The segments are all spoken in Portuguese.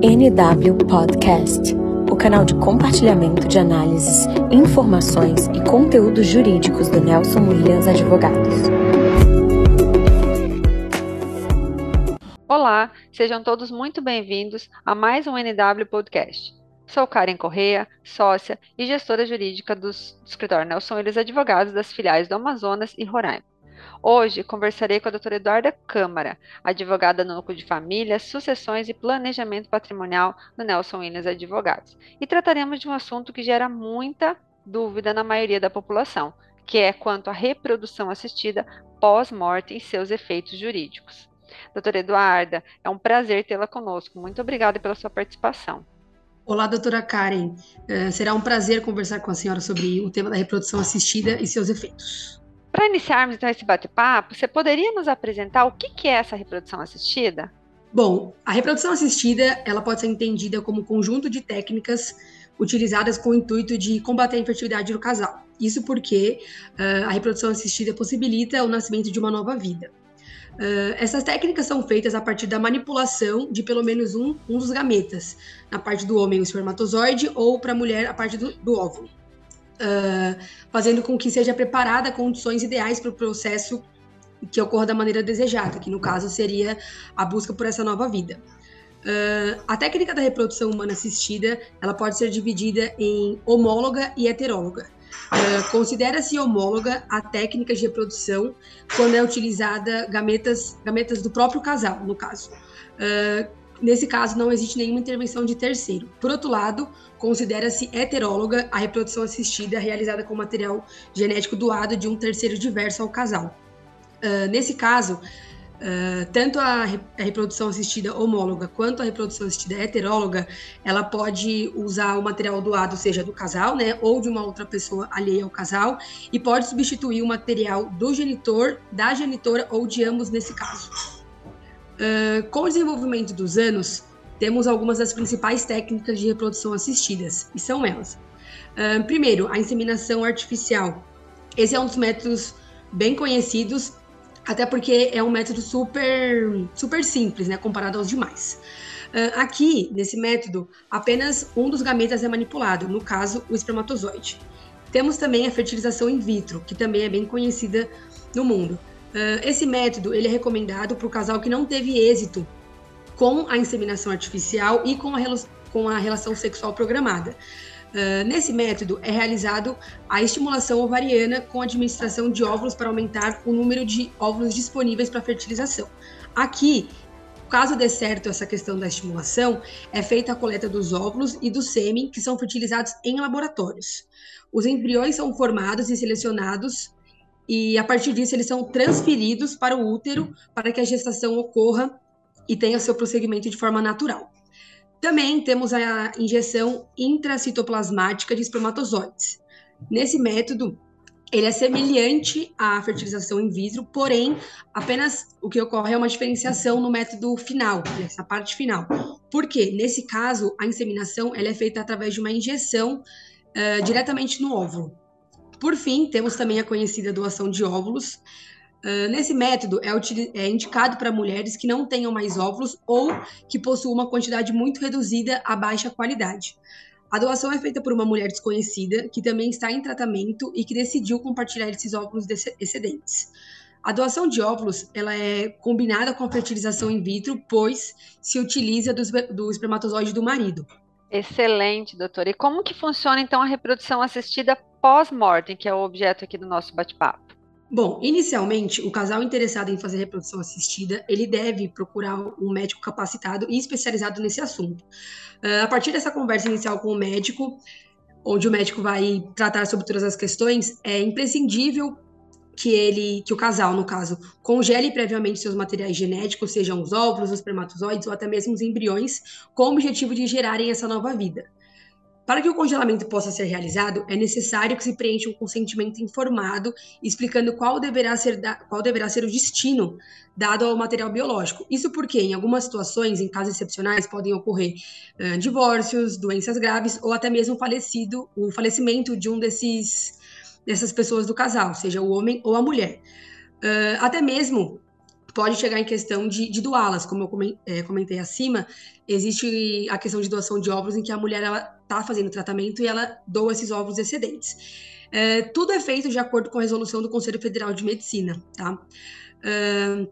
NW Podcast, o canal de compartilhamento de análises, informações e conteúdos jurídicos do Nelson Williams Advogados. Olá, sejam todos muito bem-vindos a mais um NW Podcast. Sou Karen Correia, sócia e gestora jurídica do escritório Nelson Williams Advogados das filiais do Amazonas e Roraima. Hoje conversarei com a doutora Eduarda Câmara, advogada no Núcleo de Família, Sucessões e Planejamento Patrimonial do Nelson Williams Advogados. E trataremos de um assunto que gera muita dúvida na maioria da população, que é quanto à reprodução assistida pós-morte e seus efeitos jurídicos. Doutora Eduarda, é um prazer tê-la conosco. Muito obrigada pela sua participação. Olá, doutora Karen. Uh, será um prazer conversar com a senhora sobre o tema da reprodução assistida e seus efeitos. Para iniciarmos então esse bate-papo, você poderia nos apresentar o que é essa reprodução assistida? Bom, a reprodução assistida ela pode ser entendida como um conjunto de técnicas utilizadas com o intuito de combater a infertilidade do casal. Isso porque uh, a reprodução assistida possibilita o nascimento de uma nova vida. Uh, essas técnicas são feitas a partir da manipulação de pelo menos um, um dos gametas, na parte do homem o espermatozoide ou para a mulher a parte do, do óvulo, uh, fazendo com que seja preparada condições ideais para o processo que ocorra da maneira desejada, que no caso seria a busca por essa nova vida. Uh, a técnica da reprodução humana assistida ela pode ser dividida em homóloga e heteróloga. Uh, Considera-se homóloga a técnica de reprodução quando é utilizada gametas, gametas do próprio casal, no caso. Uh, nesse caso, não existe nenhuma intervenção de terceiro. Por outro lado, considera-se heteróloga a reprodução assistida realizada com material genético doado de um terceiro diverso ao casal. Uh, nesse caso, Uh, tanto a, re a, reprodução assistida homóloga quanto a reprodução assistida heteróloga, ela pode usar o material doado, seja do casal, né, ou de uma outra pessoa alheia ao casal, e pode substituir o material do genitor, da genitora ou de ambos nesse caso. Uh, com o desenvolvimento dos anos, temos algumas das principais técnicas de reprodução assistidas, e são elas. Uh, primeiro, a inseminação artificial. Esse é um dos métodos bem conhecidos até porque é um método super, super simples, né, comparado aos demais. Uh, aqui, nesse método, apenas um dos gametas é manipulado, no caso, o espermatozoide. Temos também a fertilização in vitro, que também é bem conhecida no mundo. Uh, esse método ele é recomendado para o casal que não teve êxito com a inseminação artificial e com a, com a relação sexual programada. Uh, nesse método é realizado a estimulação ovariana com administração de óvulos para aumentar o número de óvulos disponíveis para fertilização. Aqui, caso dê certo essa questão da estimulação, é feita a coleta dos óvulos e do sêmen que são fertilizados em laboratórios. Os embriões são formados e selecionados e a partir disso eles são transferidos para o útero para que a gestação ocorra e tenha seu prosseguimento de forma natural. Também temos a injeção intracitoplasmática de espermatozoides. Nesse método, ele é semelhante à fertilização in vitro, porém, apenas o que ocorre é uma diferenciação no método final, nessa parte final. Por quê? Nesse caso, a inseminação ela é feita através de uma injeção uh, diretamente no óvulo. Por fim, temos também a conhecida doação de óvulos, Uh, nesse método, é, é indicado para mulheres que não tenham mais óvulos ou que possuam uma quantidade muito reduzida a baixa qualidade. A doação é feita por uma mulher desconhecida que também está em tratamento e que decidiu compartilhar esses óvulos excedentes. A doação de óvulos ela é combinada com a fertilização in vitro, pois se utiliza do, do espermatozoide do marido. Excelente, doutora. E como que funciona então a reprodução assistida pós-mortem, que é o objeto aqui do nosso bate-papo? Bom, inicialmente, o casal interessado em fazer reprodução assistida, ele deve procurar um médico capacitado e especializado nesse assunto. Uh, a partir dessa conversa inicial com o médico, onde o médico vai tratar sobre todas as questões, é imprescindível que ele, que o casal, no caso, congele previamente seus materiais genéticos, sejam os óvulos, os espermatozoides ou até mesmo os embriões, com o objetivo de gerarem essa nova vida. Para que o congelamento possa ser realizado, é necessário que se preencha um consentimento informado, explicando qual deverá ser, qual deverá ser o destino dado ao material biológico. Isso porque, em algumas situações, em casos excepcionais, podem ocorrer uh, divórcios, doenças graves ou até mesmo falecido, o falecimento de um desses dessas pessoas do casal, seja o homem ou a mulher. Uh, até mesmo pode chegar em questão de, de doá-las, como eu é, comentei acima, existe a questão de doação de óvulos em que a mulher ela está fazendo tratamento e ela doa esses óvulos excedentes. É, tudo é feito de acordo com a resolução do Conselho Federal de Medicina, tá? É,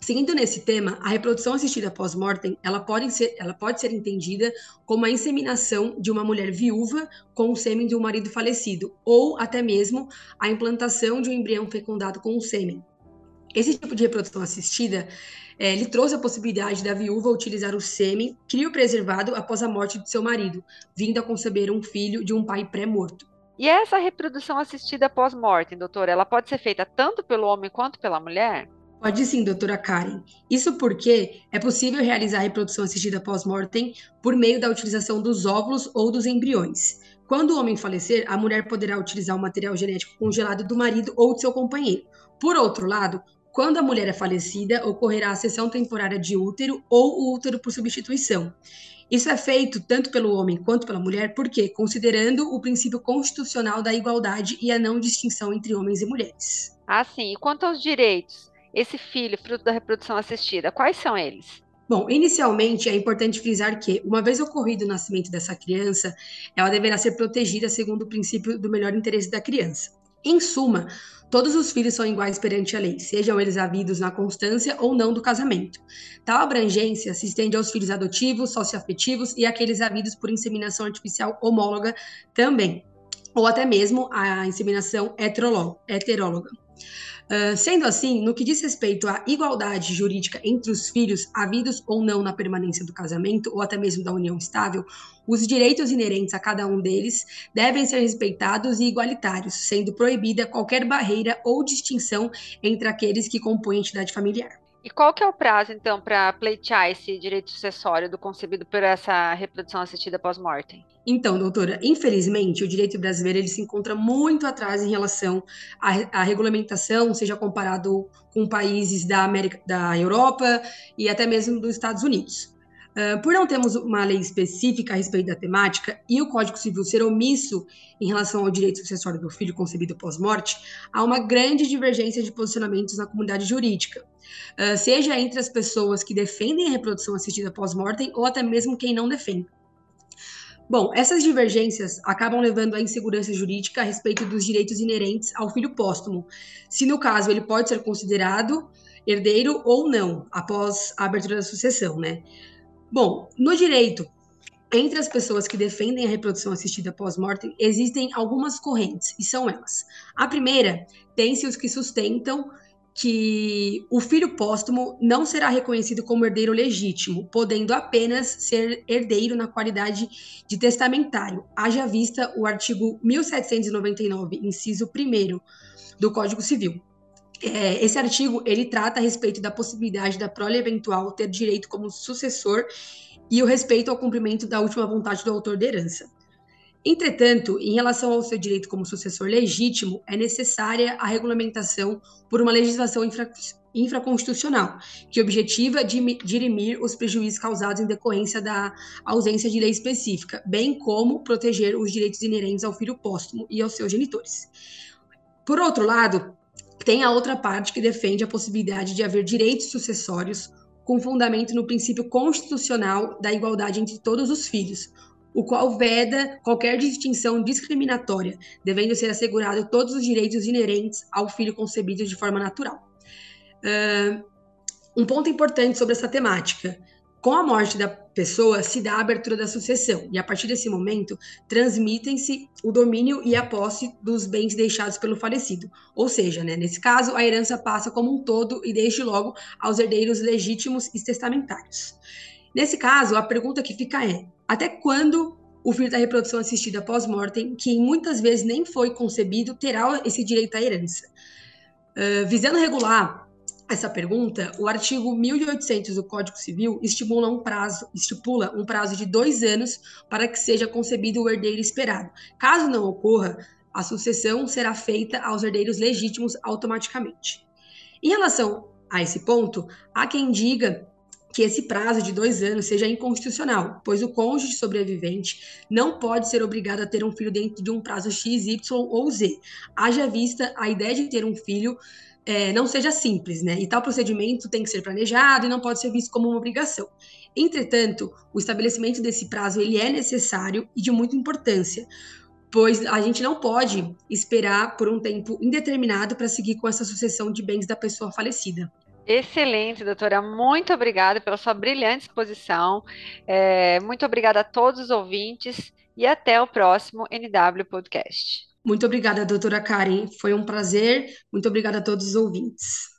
seguindo nesse tema, a reprodução assistida pós-mortem, ela ela pode ser entendida como a inseminação de uma mulher viúva com o sêmen de um marido falecido, ou até mesmo a implantação de um embrião fecundado com o sêmen. Esse tipo de reprodução assistida é, ele trouxe a possibilidade da viúva utilizar o sêmen criopreservado após a morte de seu marido, vindo a conceber um filho de um pai pré-morto. E essa reprodução assistida pós-morte, doutora, ela pode ser feita tanto pelo homem quanto pela mulher? Pode sim, doutora Karen. Isso porque é possível realizar a reprodução assistida pós-mortem por meio da utilização dos óvulos ou dos embriões. Quando o homem falecer, a mulher poderá utilizar o material genético congelado do marido ou de seu companheiro. Por outro lado, quando a mulher é falecida, ocorrerá a cessão temporária de útero ou o útero por substituição. Isso é feito tanto pelo homem quanto pela mulher, porque considerando o princípio constitucional da igualdade e a não distinção entre homens e mulheres. Ah, sim. E quanto aos direitos, esse filho, fruto da reprodução assistida, quais são eles? Bom, inicialmente é importante frisar que, uma vez ocorrido o nascimento dessa criança, ela deverá ser protegida segundo o princípio do melhor interesse da criança. Em suma, todos os filhos são iguais perante a lei, sejam eles havidos na constância ou não do casamento. Tal abrangência se estende aos filhos adotivos, socioafetivos e aqueles havidos por inseminação artificial homóloga também, ou até mesmo a inseminação heteróloga. Uh, sendo assim, no que diz respeito à igualdade jurídica entre os filhos, havidos ou não na permanência do casamento, ou até mesmo da união estável, os direitos inerentes a cada um deles devem ser respeitados e igualitários, sendo proibida qualquer barreira ou distinção entre aqueles que compõem a entidade familiar. E qual que é o prazo, então, para pleitear esse direito sucessório do concebido por essa reprodução assistida pós-mortem? Então, doutora, infelizmente, o direito brasileiro ele se encontra muito atrás em relação à, à regulamentação, seja comparado com países da América, da Europa e até mesmo dos Estados Unidos. Uh, por não termos uma lei específica a respeito da temática e o Código Civil ser omisso em relação ao direito sucessório do filho concebido pós-morte, há uma grande divergência de posicionamentos na comunidade jurídica, uh, seja entre as pessoas que defendem a reprodução assistida pós-mortem ou até mesmo quem não defende. Bom, essas divergências acabam levando à insegurança jurídica a respeito dos direitos inerentes ao filho póstumo, se no caso ele pode ser considerado herdeiro ou não, após a abertura da sucessão, né? Bom, no direito, entre as pessoas que defendem a reprodução assistida pós-mortem, existem algumas correntes, e são elas. A primeira, tem-se os que sustentam que o filho póstumo não será reconhecido como herdeiro legítimo, podendo apenas ser herdeiro na qualidade de testamentário. Haja vista o artigo 1799, inciso 1 do Código Civil. É, esse artigo ele trata a respeito da possibilidade da prole eventual ter direito como sucessor e o respeito ao cumprimento da última vontade do autor da herança. Entretanto, em relação ao seu direito como sucessor legítimo, é necessária a regulamentação por uma legislação infra, infraconstitucional, que objetiva dirimir os prejuízos causados em decorrência da ausência de lei específica, bem como proteger os direitos inerentes ao filho póstumo e aos seus genitores. Por outro lado, tem a outra parte que defende a possibilidade de haver direitos sucessórios com fundamento no princípio constitucional da igualdade entre todos os filhos, o qual veda qualquer distinção discriminatória, devendo ser assegurado todos os direitos inerentes ao filho concebido de forma natural. Uh, um ponto importante sobre essa temática. Com a morte da pessoa, se dá a abertura da sucessão, e a partir desse momento, transmitem-se o domínio e a posse dos bens deixados pelo falecido. Ou seja, né, nesse caso, a herança passa como um todo e desde logo aos herdeiros legítimos e testamentários. Nesse caso, a pergunta que fica é: até quando o filho da reprodução assistida pós-mortem, que muitas vezes nem foi concebido, terá esse direito à herança? Uh, visando regular essa pergunta, o artigo 1800 do Código Civil estipula um prazo, estipula um prazo de dois anos para que seja concebido o herdeiro esperado. Caso não ocorra, a sucessão será feita aos herdeiros legítimos automaticamente. Em relação a esse ponto, há quem diga que esse prazo de dois anos seja inconstitucional, pois o cônjuge sobrevivente não pode ser obrigado a ter um filho dentro de um prazo X, Y ou Z. Haja vista a ideia de ter um filho é, não seja simples, né? E tal procedimento tem que ser planejado e não pode ser visto como uma obrigação. Entretanto, o estabelecimento desse prazo ele é necessário e de muita importância, pois a gente não pode esperar por um tempo indeterminado para seguir com essa sucessão de bens da pessoa falecida. Excelente, doutora. Muito obrigada pela sua brilhante exposição. É, muito obrigada a todos os ouvintes e até o próximo NW Podcast. Muito obrigada, doutora Karen. Foi um prazer. Muito obrigada a todos os ouvintes.